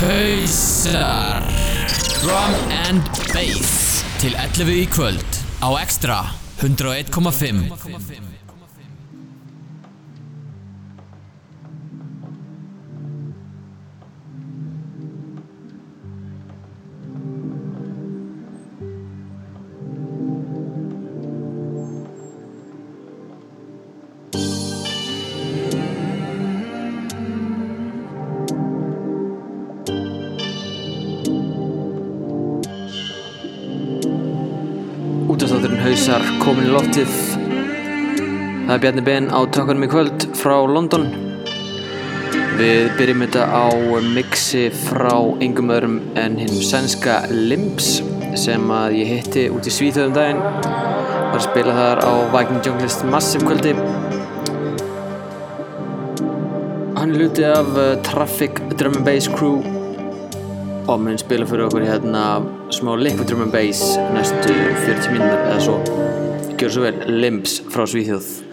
Hausar. Drum and Bass. Til 11 í kvöld Á Extra 101,5 Það er Bjarni Ben á takkanum í kvöld frá London. Við byrjum þetta á mixi frá engum öðrum en hinn sænska Limps sem að ég hitti út í Svíþjóðum daginn. Var að spila þar á Viking Junglist Massive kvöldi. Hann luti af uh, Traffic Drum and Bass Crew. Og mun spila fyrir okkur hérna smá liquid drum and bass næstu 40 mínútur eða svo. Gjör svo vel Limps frá Svíþjóð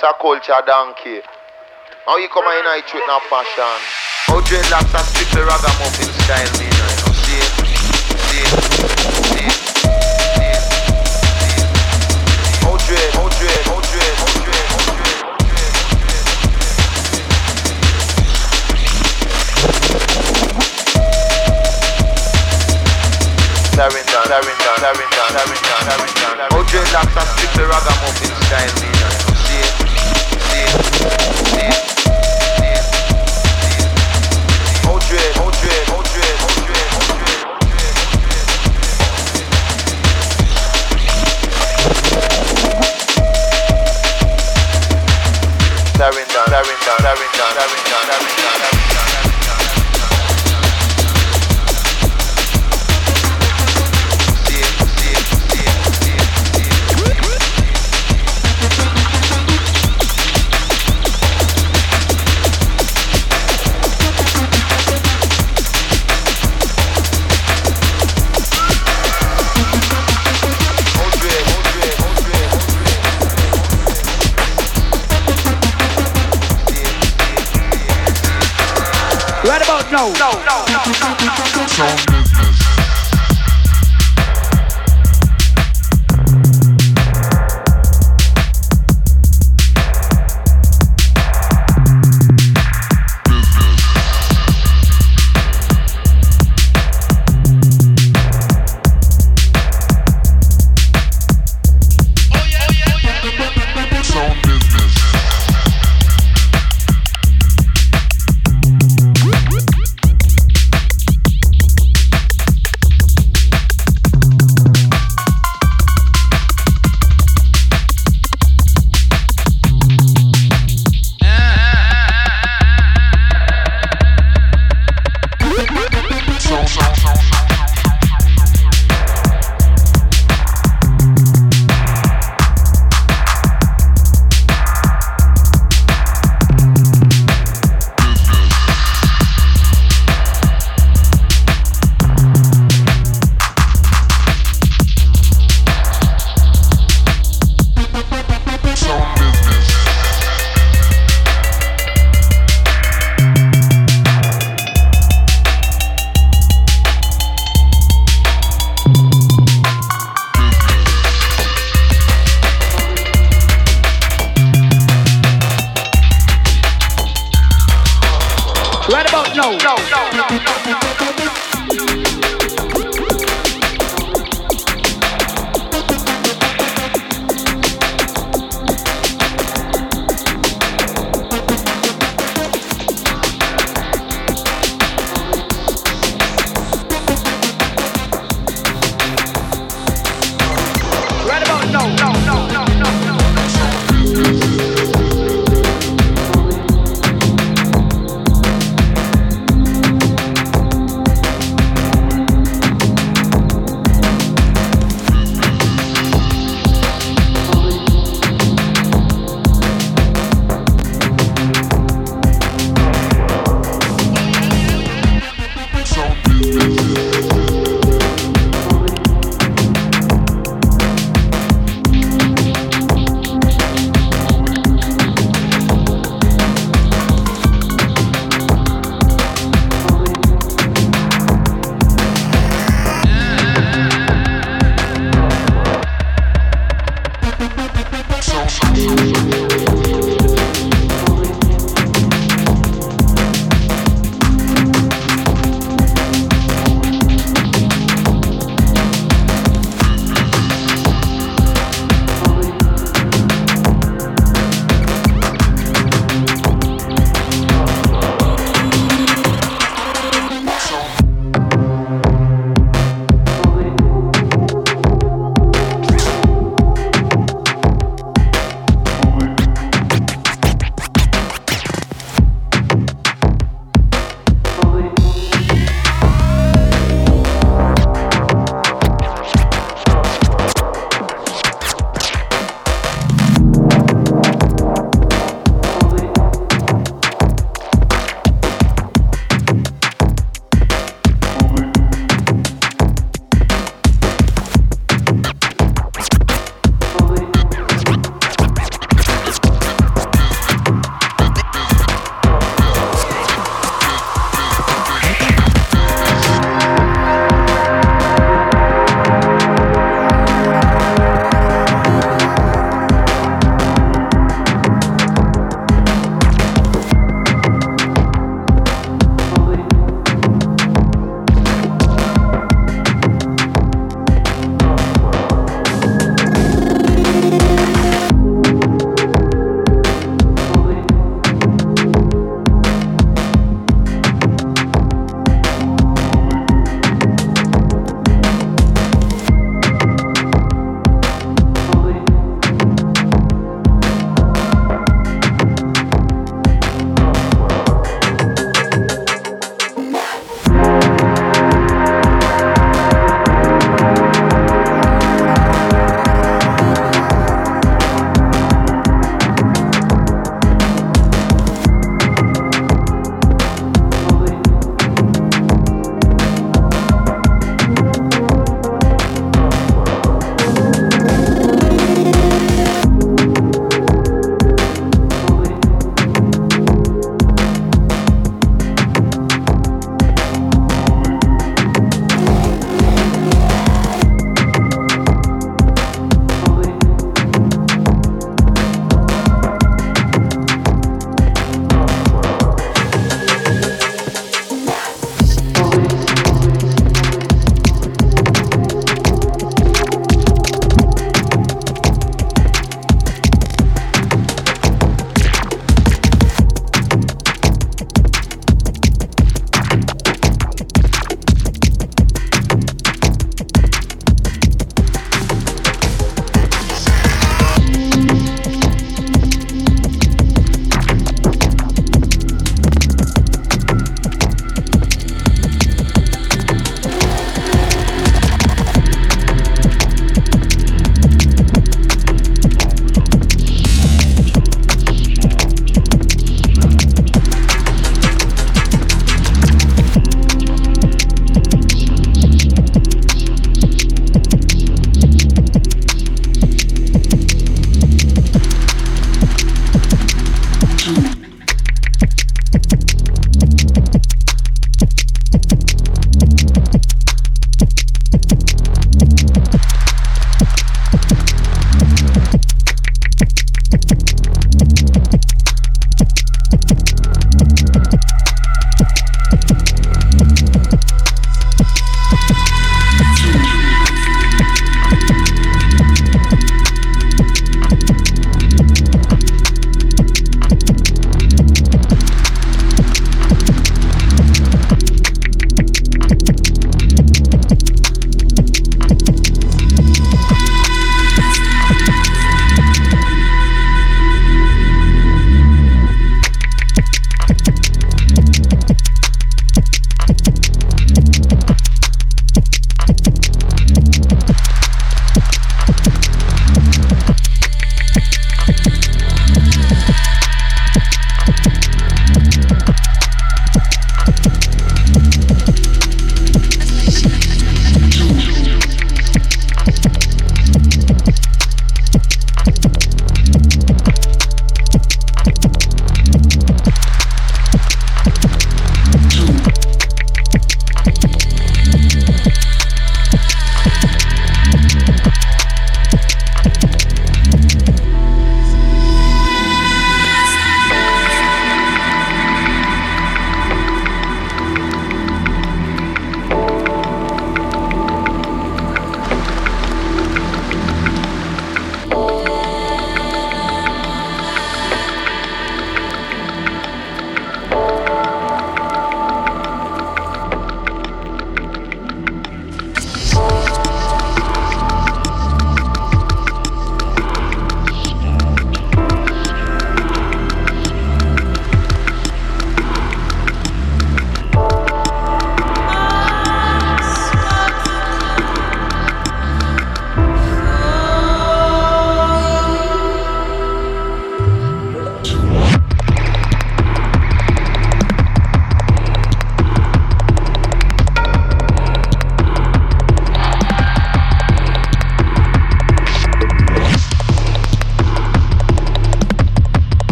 That's a culture donkey. Now you come in and treat now fashion. How dreadlocks are the ragamuffin style, me now, you know. See? See? See? See? How dread, how dread, how dread, how dread, how dread, how dread. Clarendon, Clarendon, Clarendon, Clarendon, Clarendon. How dreadlocks are split ragamuffin style, me now. Right about now. No, no, no,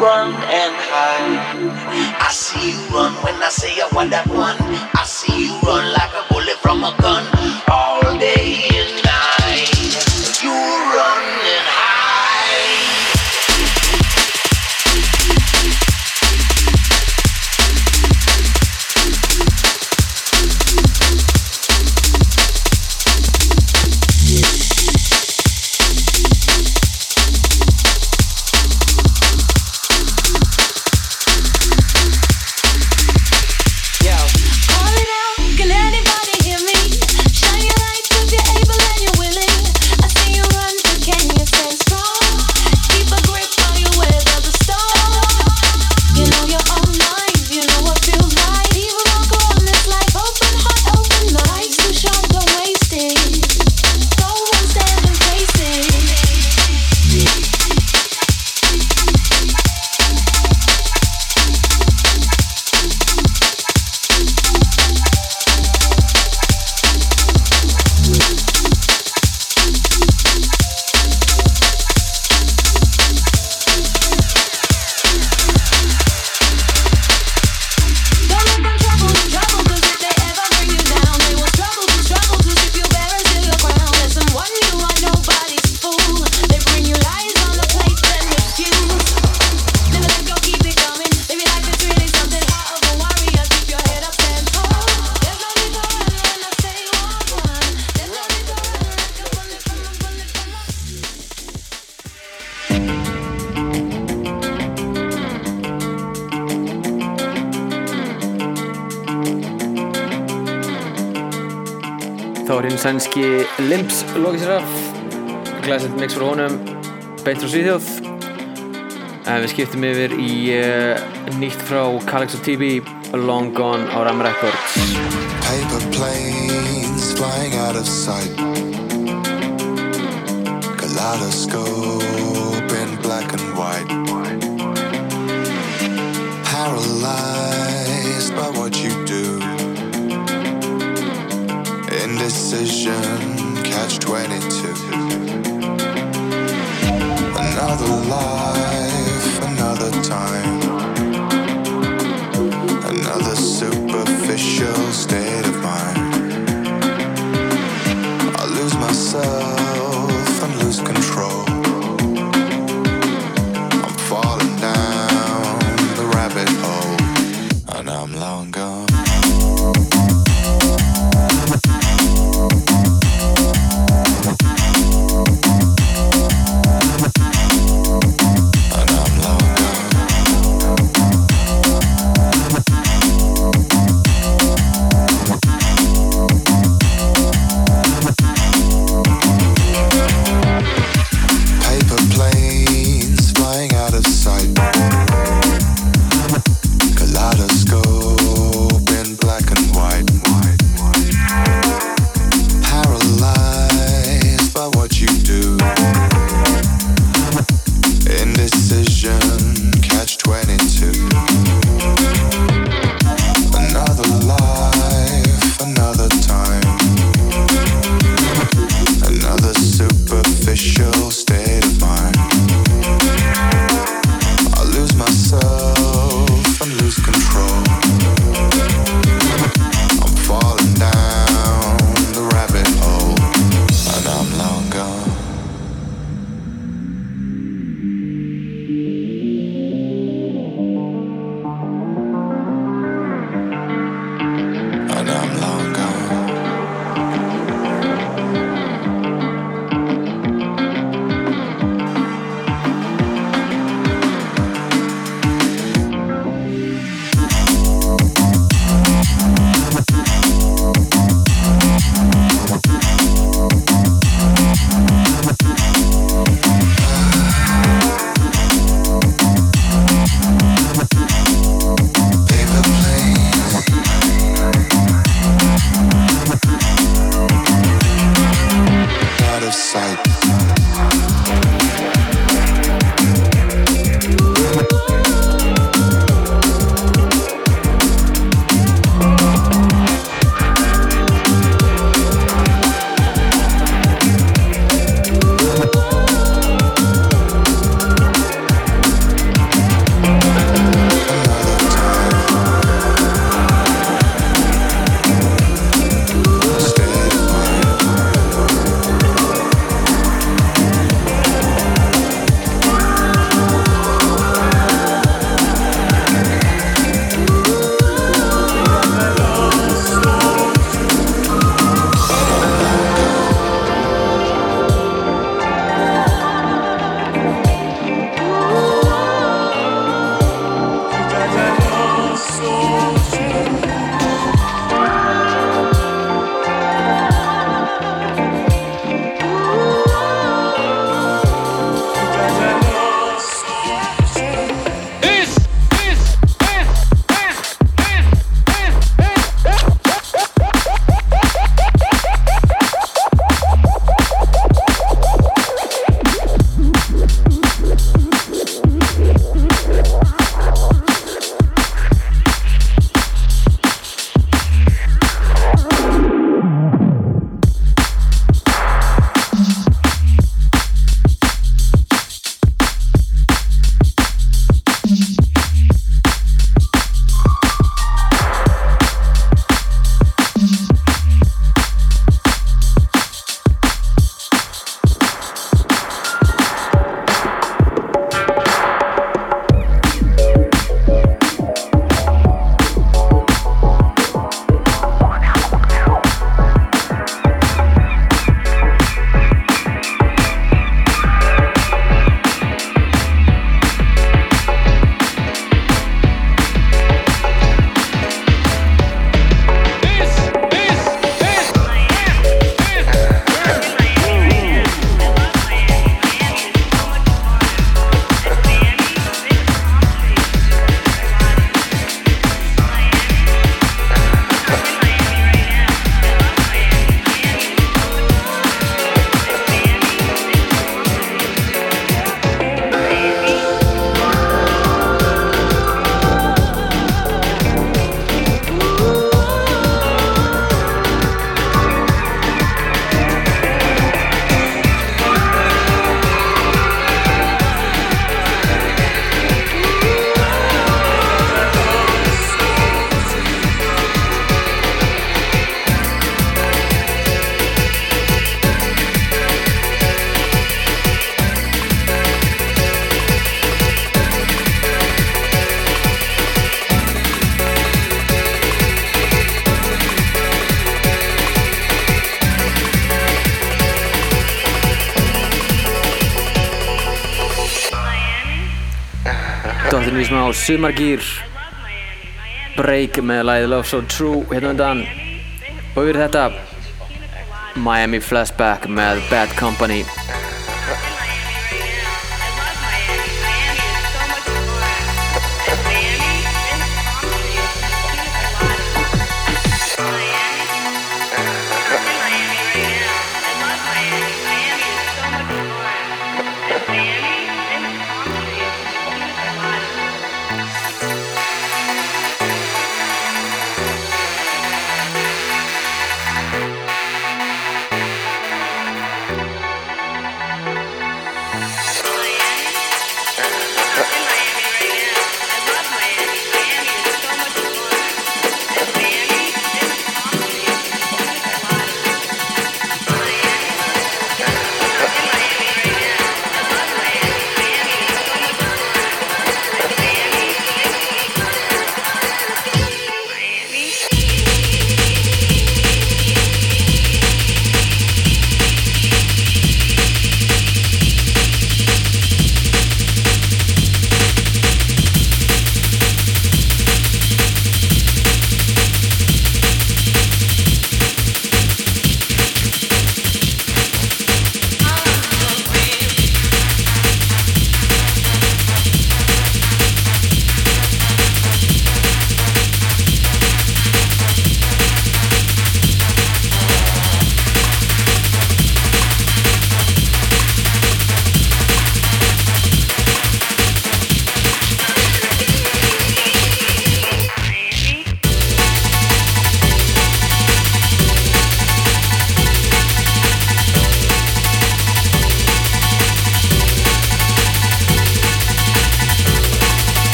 run and hide. I see you run when I say I want that one. I see you run like a bullet from a gun. Limps lokið sér af. Classic mix frá honum Beintur og Svíþjóð. En við skiptum yfir í uh, nýtt frá Calix og TB Long Gone á Ram Records. Paper planes flying out of sight. Kaleidoscope in black and white. Paralyzed by what you do. Indecision. catch 22. Another life, another time. Sumargýr Break með lagið Love So True hérna undan. Og yfir þetta Miami Flashback með Bad Company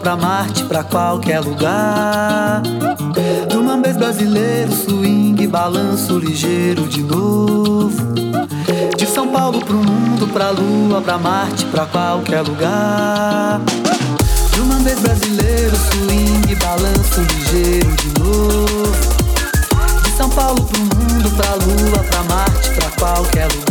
pra Marte, pra qualquer lugar. Do mambês brasileiro, swing, balanço ligeiro de novo. De São Paulo pro mundo, pra lua, pra Marte, pra qualquer lugar. Do mambês brasileiro, swing, balanço ligeiro de novo. De São Paulo pro mundo, pra lua, pra Marte, pra qualquer lugar.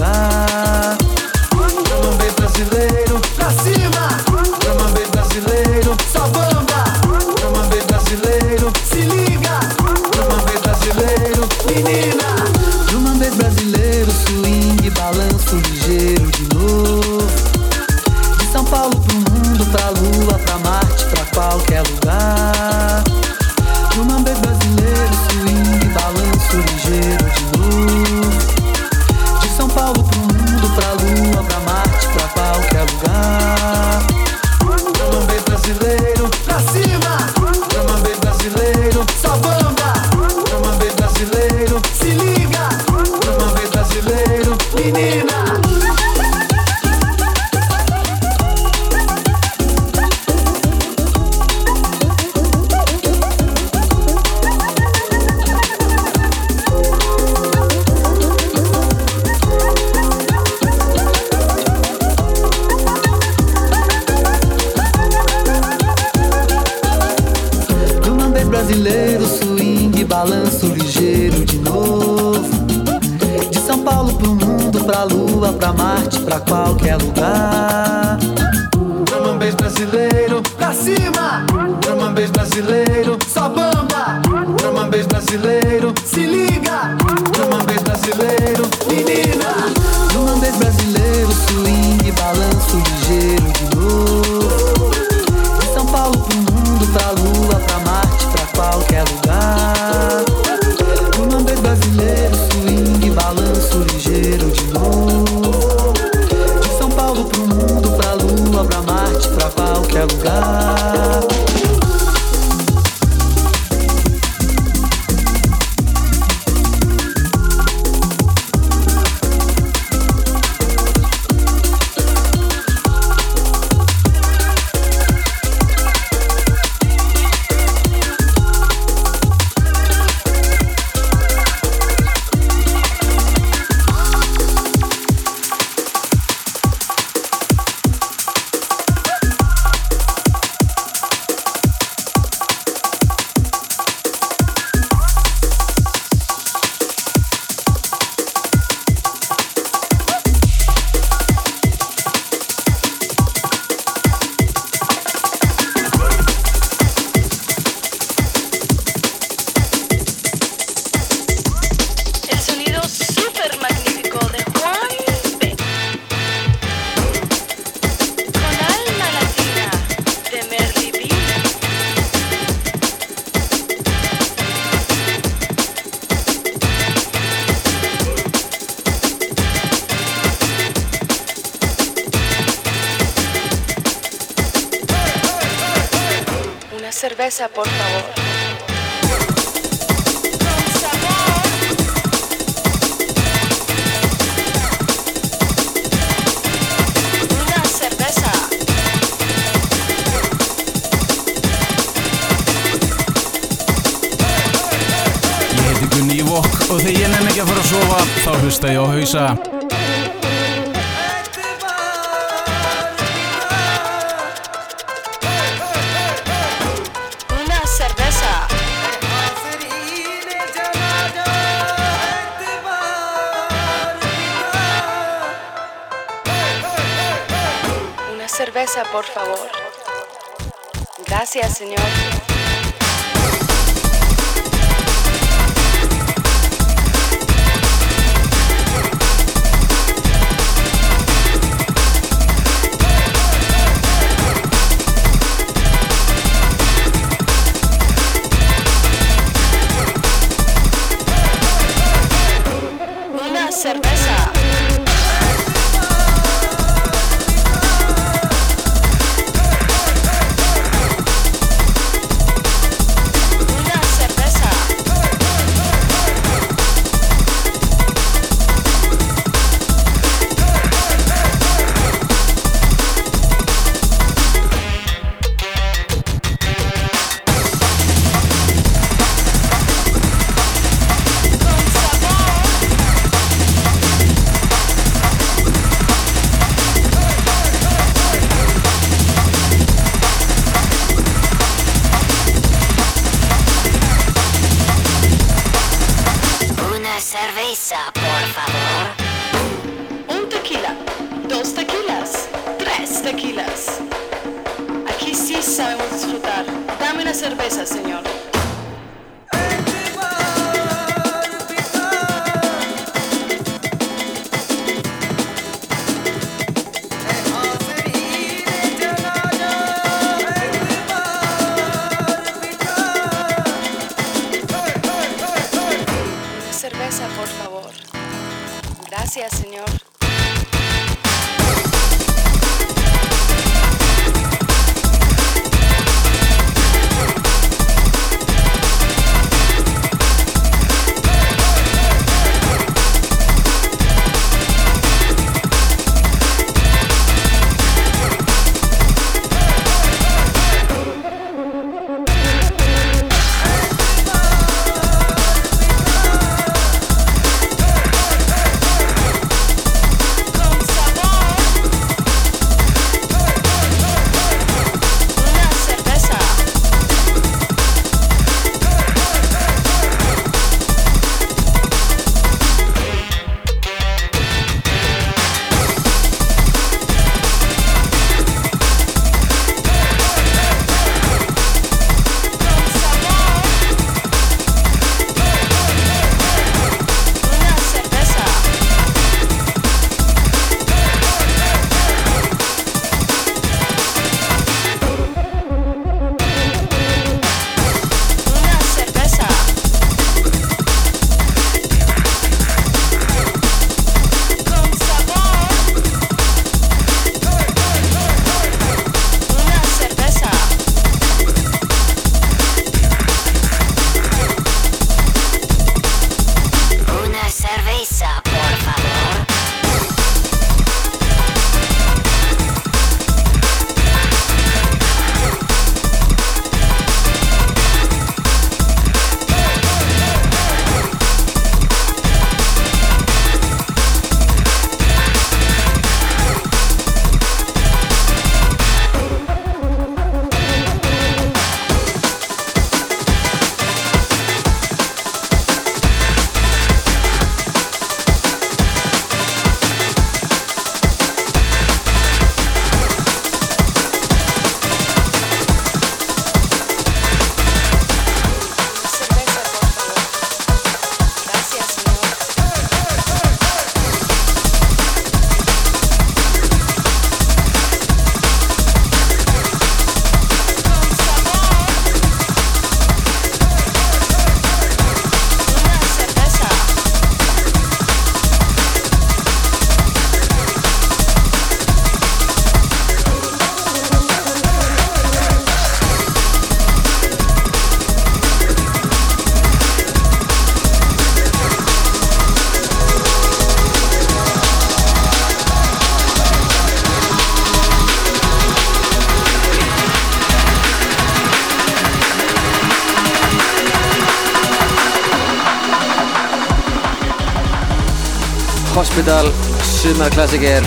Sumarklassiker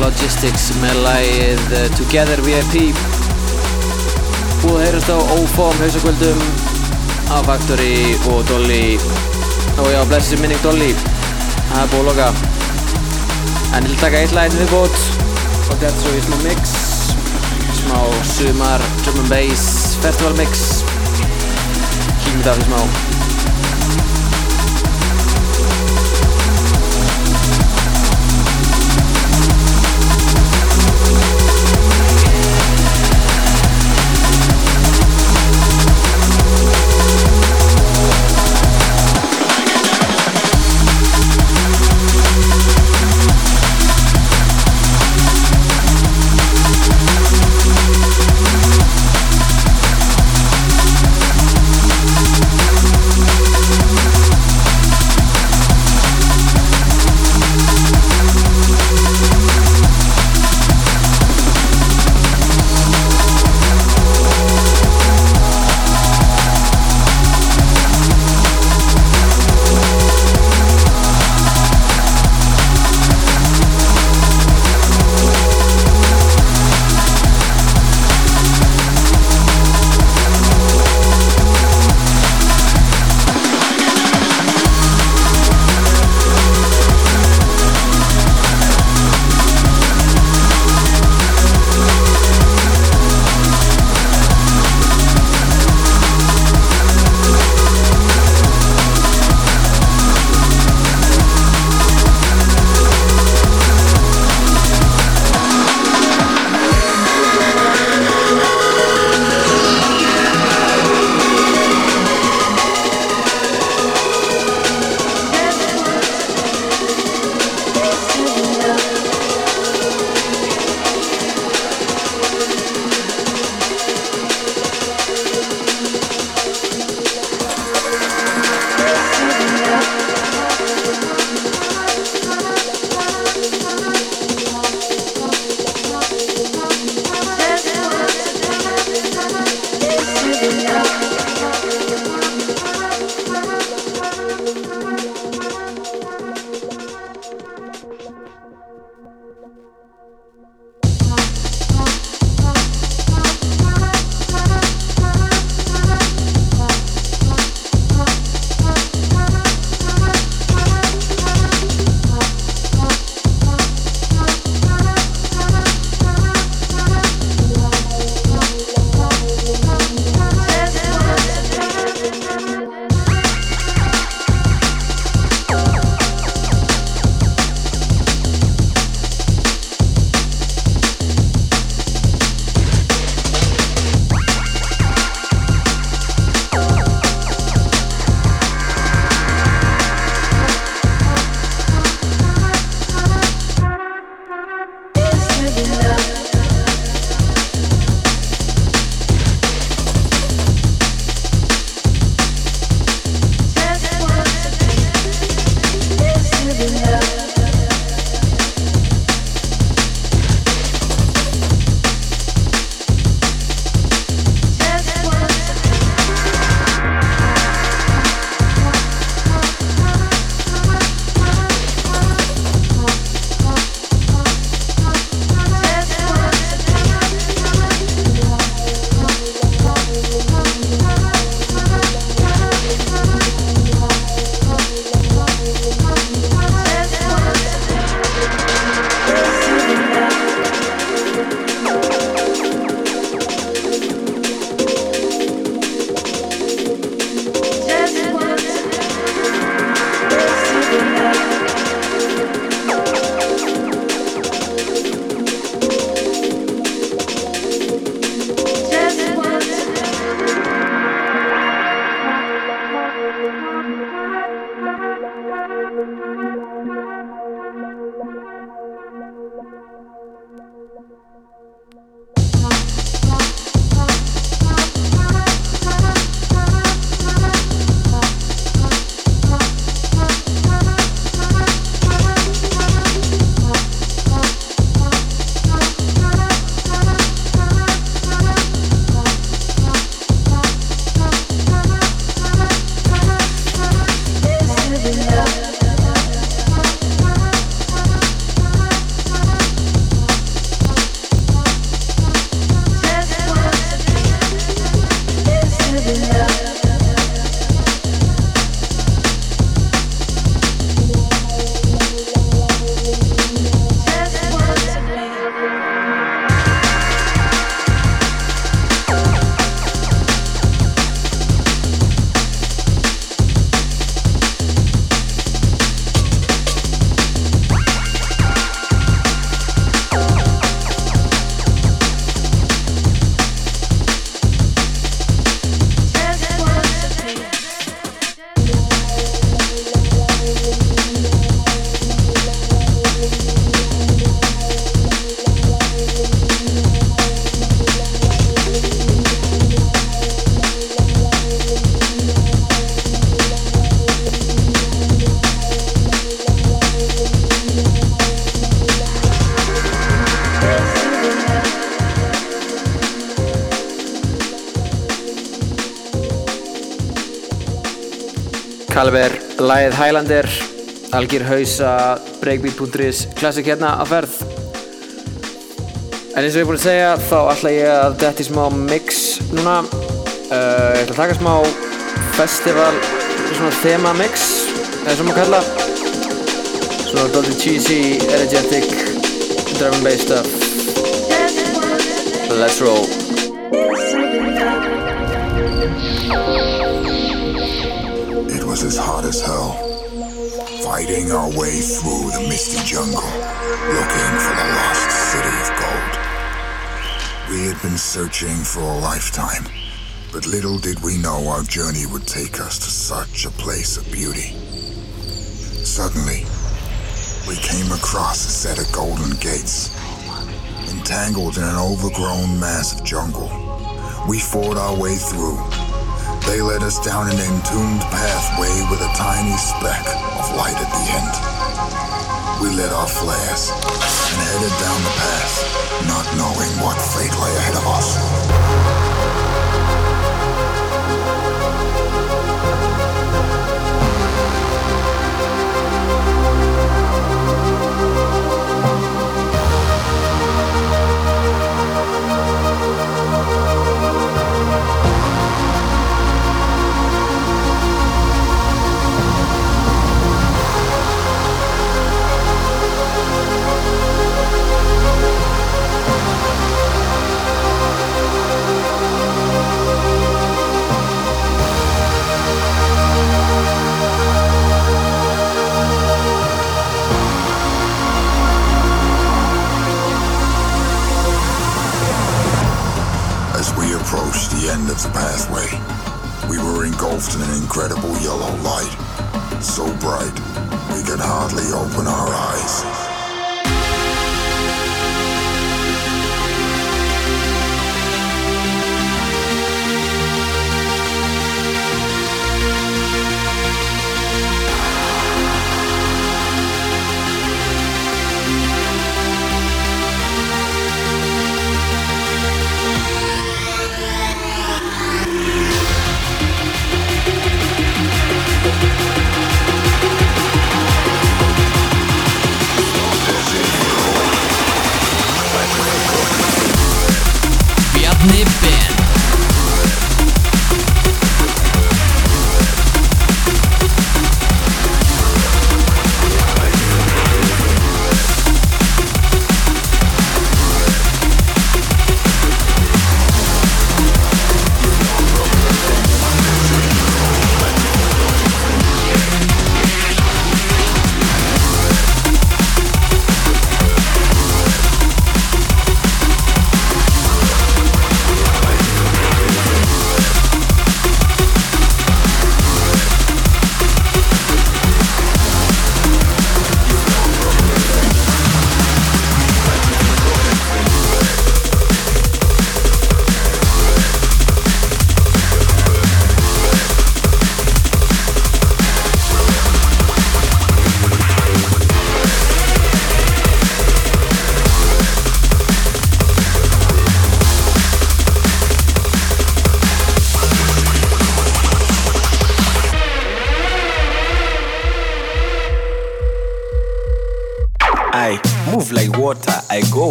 Logistics með lagið uh, Together VIP Búið að heyrast á ófóm hausakvöldum af Factory og Dolly. Og já, blessi minning Dolly. Það er búið að loka. En ég vil taka eitt lagið viðbót og þetta er svo í smá mix smá sumar drum and bass festival mix þetta af því smá Calver, lagið Highlander, algjör hausa, breakbeat.is, klassik hérna á ferð. En eins og ég er búinn að segja þá ætla ég að detti smá mix núna. Uh, ég ætla að taka smá festival, svona thema mix, eða sem maður kalla. Svona dálítið cheesy, energetic, drum bass stuff. Let's roll. As hot as hell. Fighting our way through the misty jungle, looking for the lost city of gold. We had been searching for a lifetime, but little did we know our journey would take us to such a place of beauty. Suddenly, we came across a set of golden gates. Entangled in an overgrown mass of jungle, we fought our way through. They led us down an entombed pathway with a tiny speck of light at the end. We lit our flares and headed down the path, not knowing what fate lay ahead of us. Incredible yellow light. So bright, we could hardly open our eyes.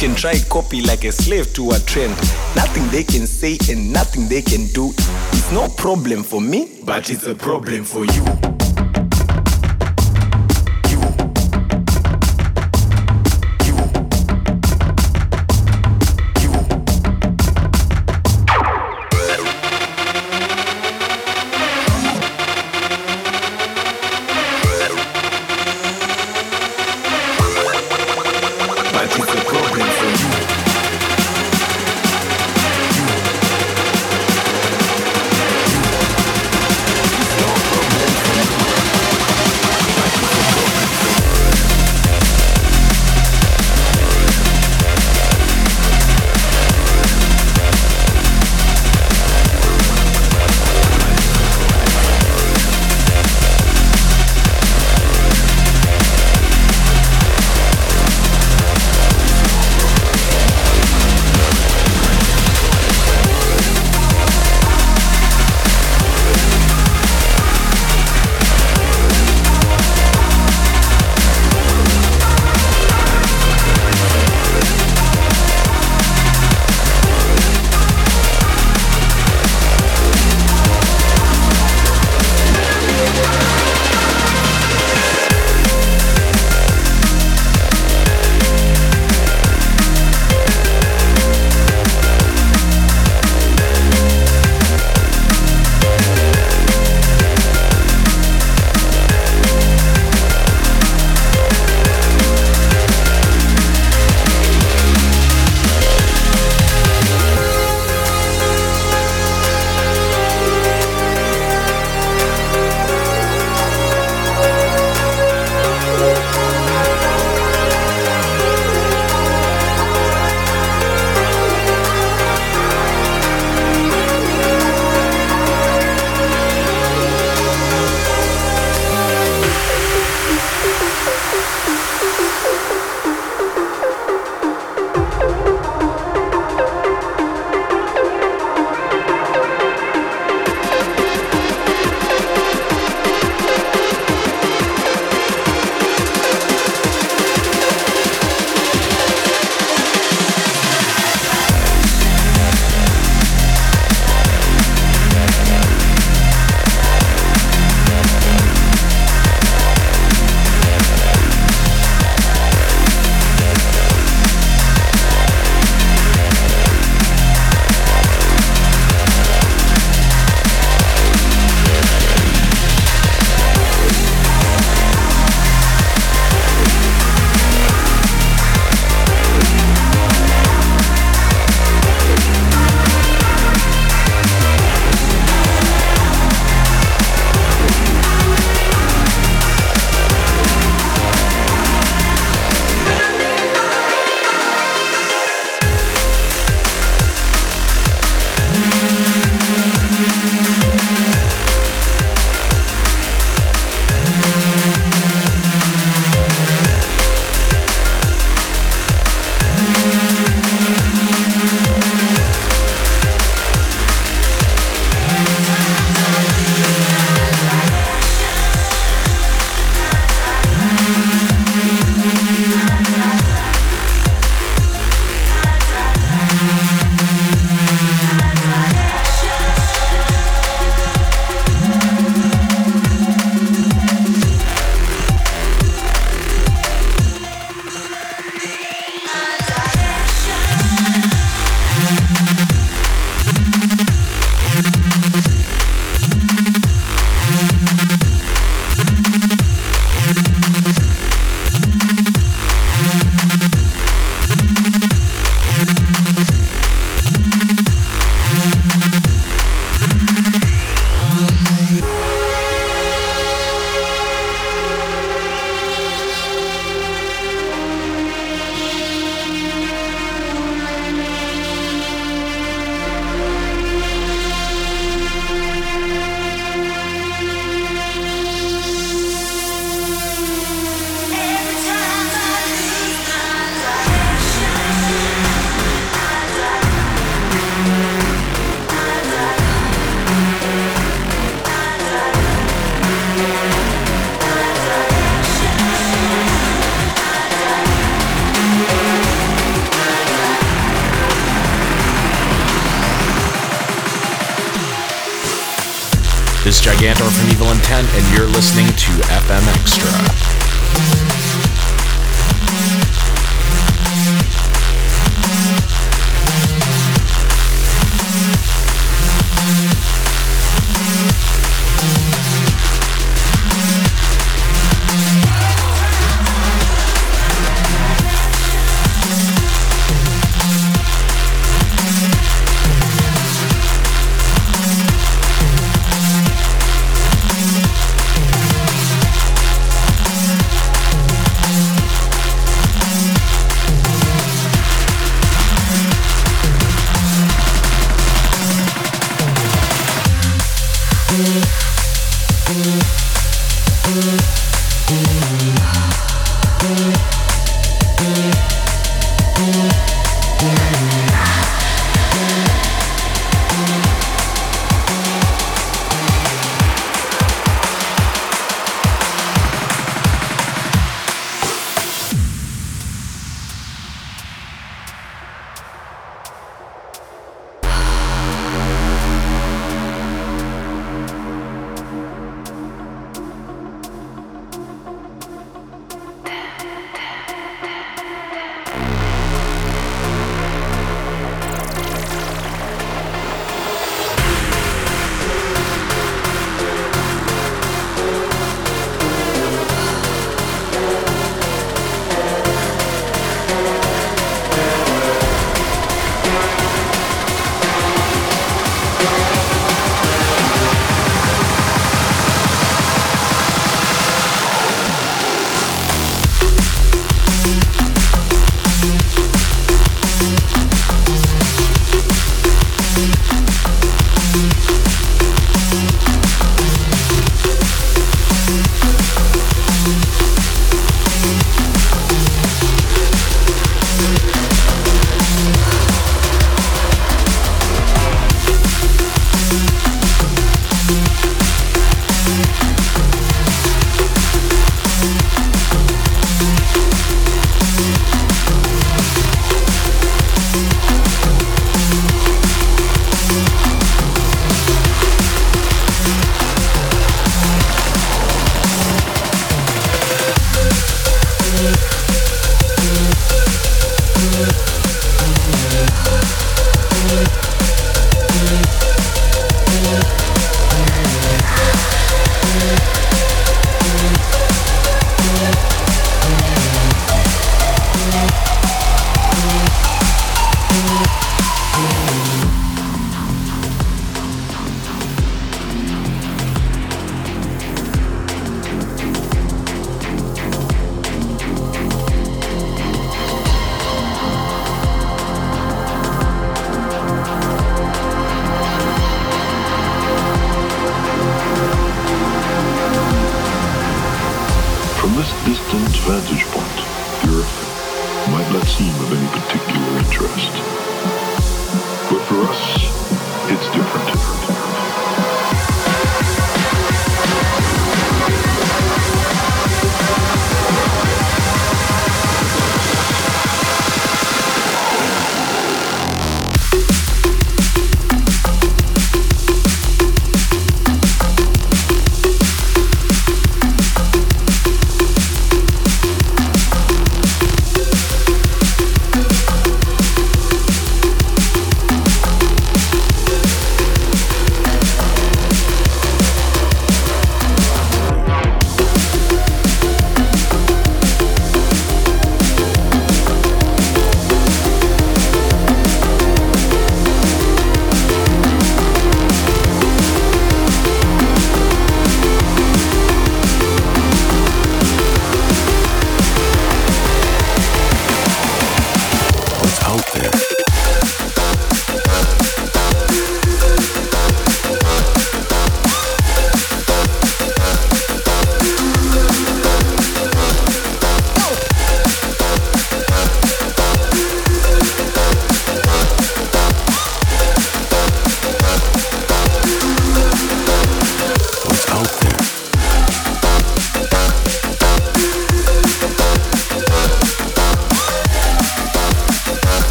Can try copy like a slave to a trend. Nothing they can say and nothing they can do. It's no problem for me, but it's a problem for you.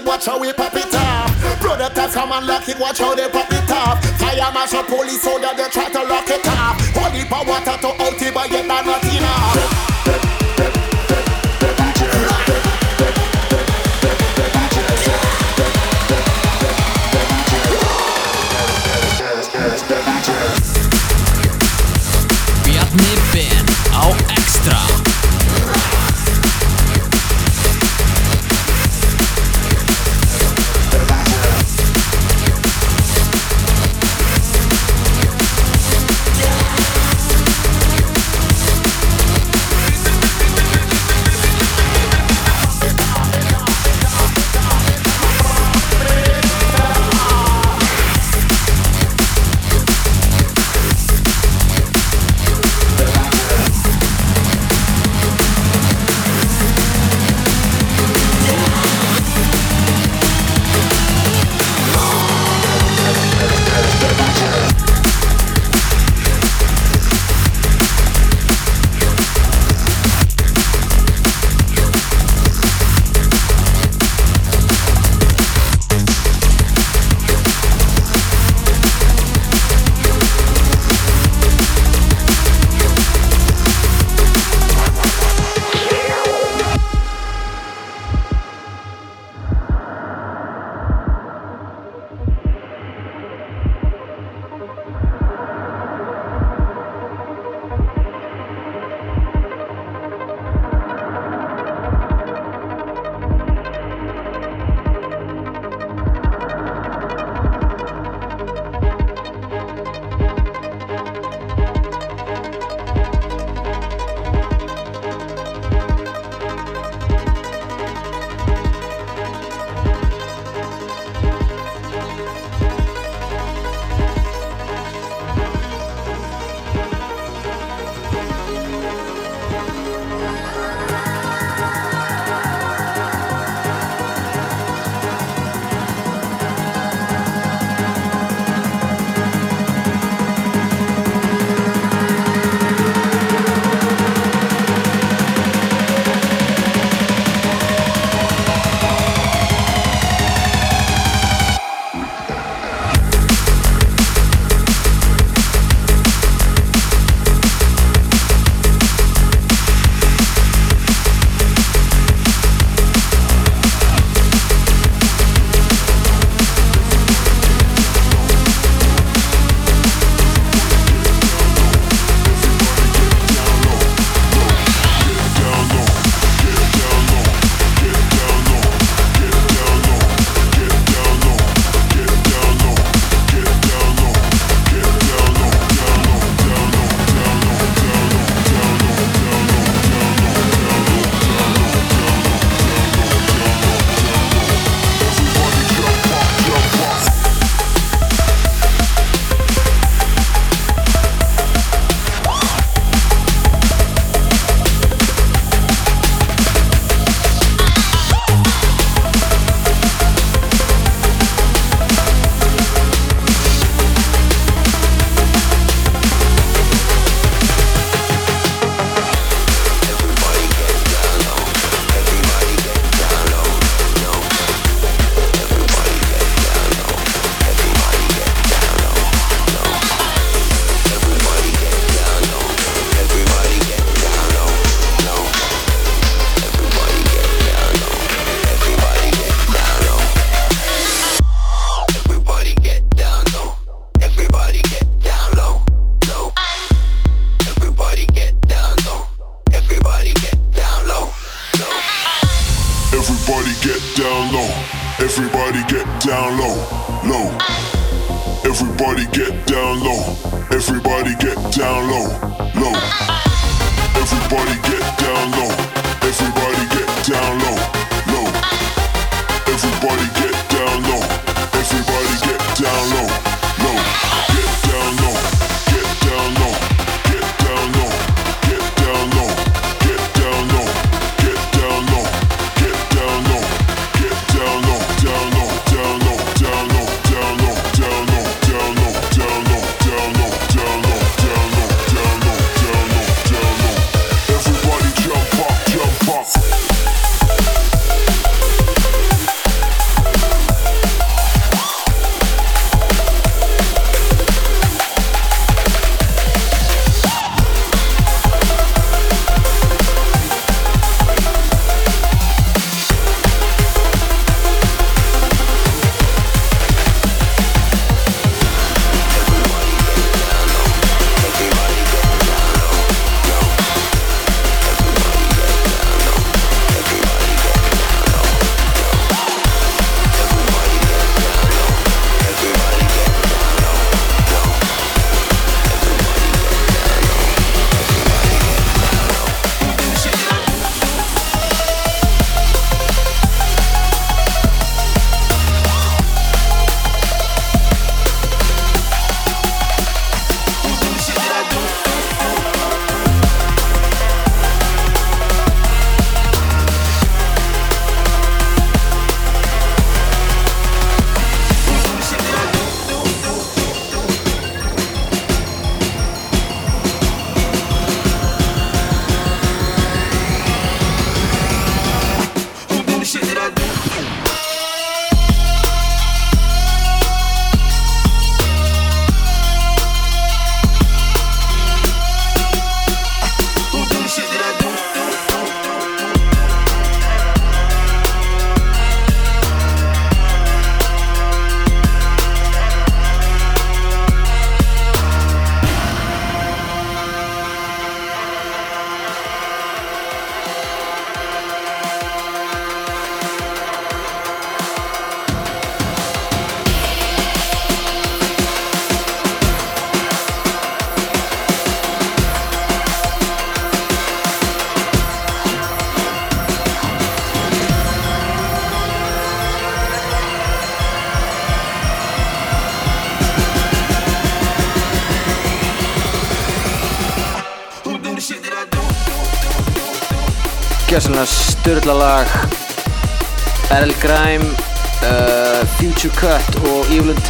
it, watch how we pop it off. Predators come and lock it, watch how they pop it off. Fire mash up police soldier, they try to lock it off. Holy power to out it, but yet not enough.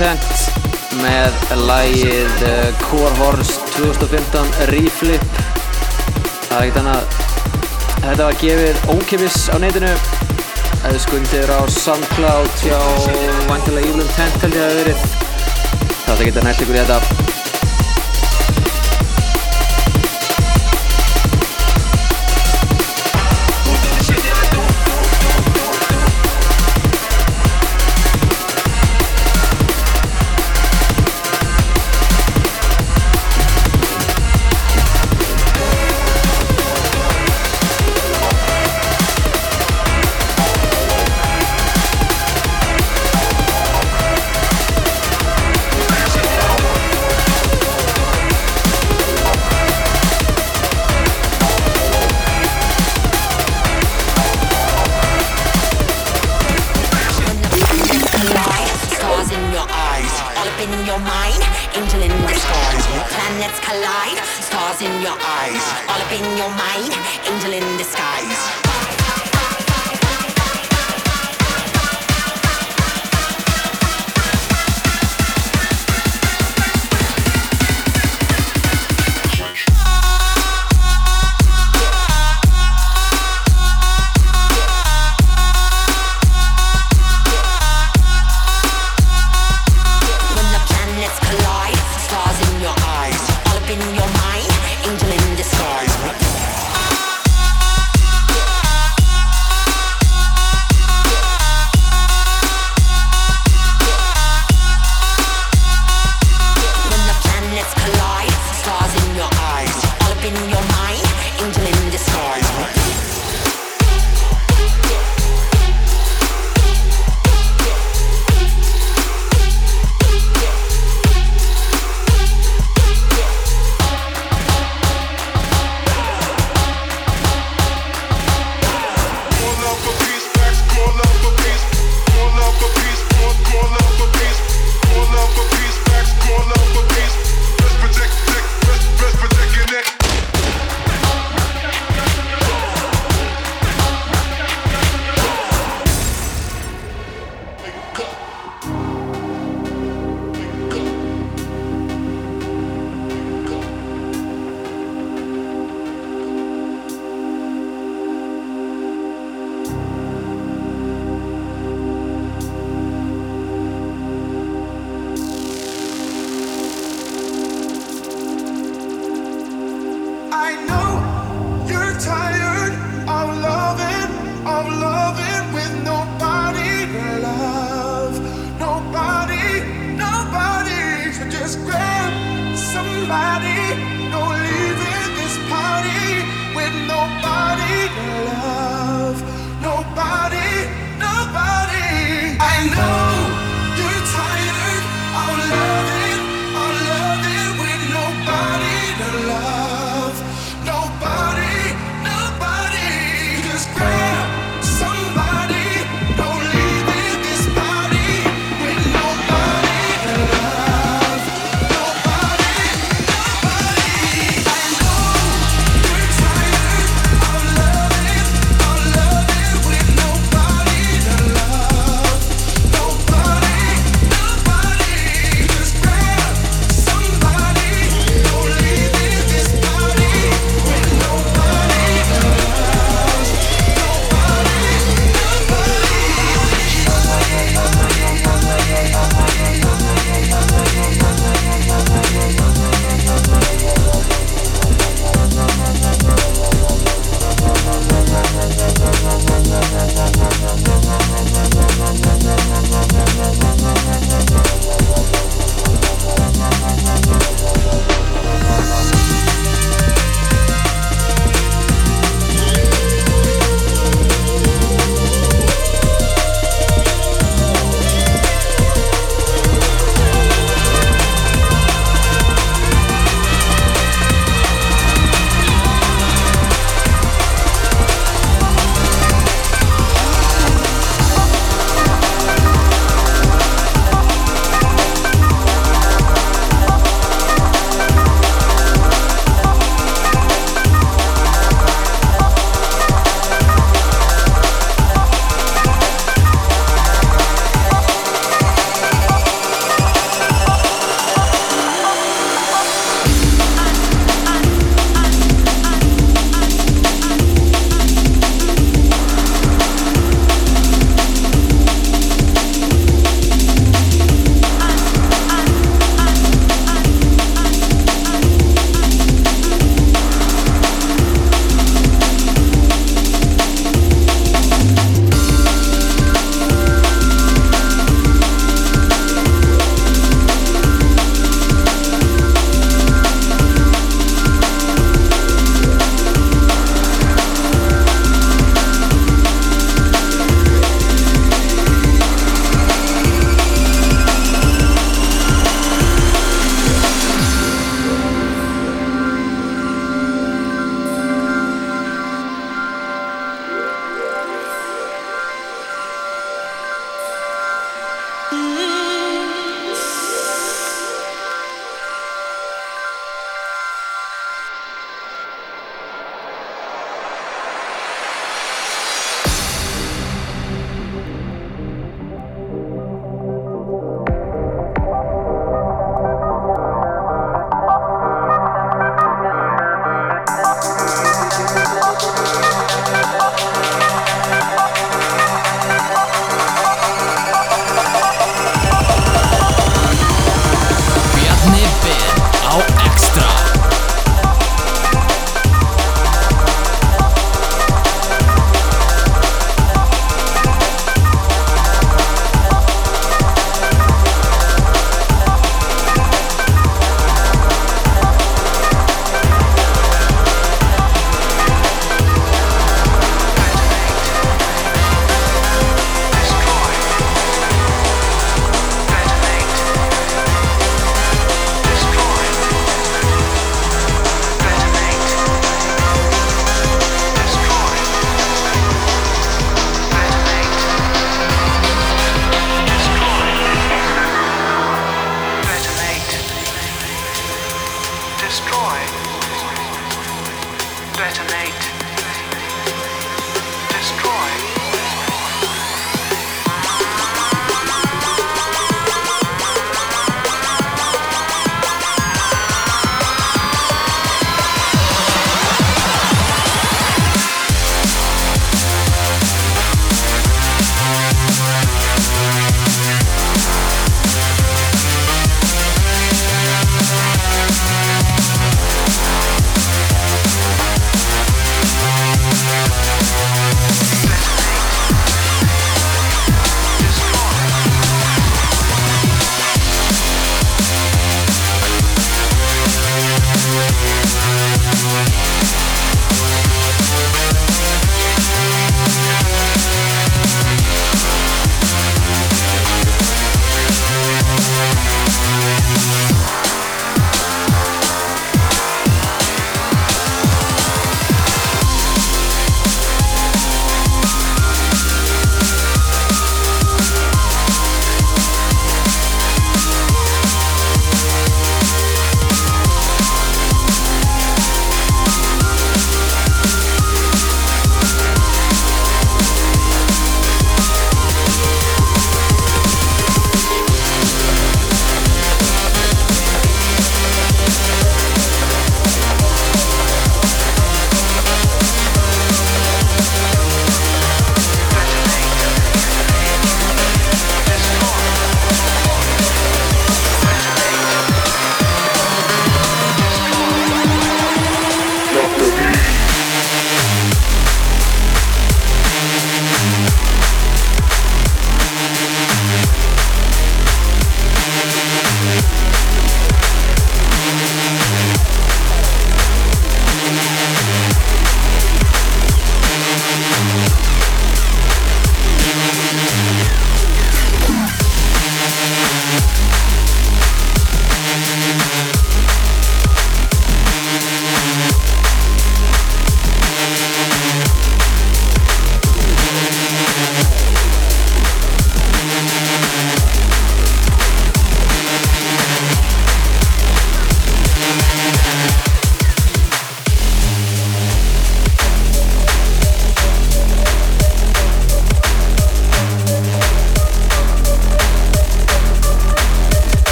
Content með lægið Core Horse 2015 Reflip. Það er ekkert annað. Þetta var gefið ókipis á neytinu það er skundir á SoundCloud hjá vantilega Evil Intent held ég að það verið. Það er ekkert að nælt ykkur í þetta.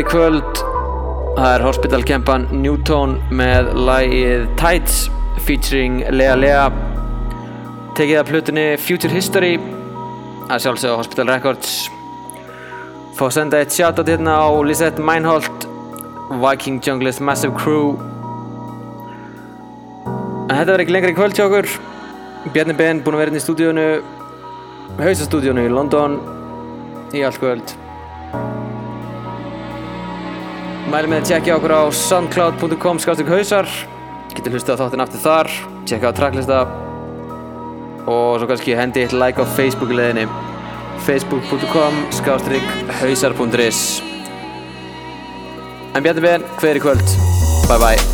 Í kvöld Það er Hospital Kempan Newton með lagið Tides featuring Lea Lea. Tekið af plutunni Future History að sjálfsögðu Hospital Records. Fá að senda eitt shoutout hérna á Lisette Meinholt Viking Junglist Massive Crew. En þetta verður ekki lengra í kvöld hjá okkur. Bjarni Ben búinn að vera inn í stúdíónu Hausastúdíónu í London í allt Mælum með að tjekkja okkur á soundcloud.com skáttuk hausar. Getur hlustað á þáttinn aftur þar Tjekka á tracklista Og svo kannski hendi eitt like á Facebook leðinni Facebook.com skáttuk hausar.is En Bjarni Ben, hver í kvöld? Bye bye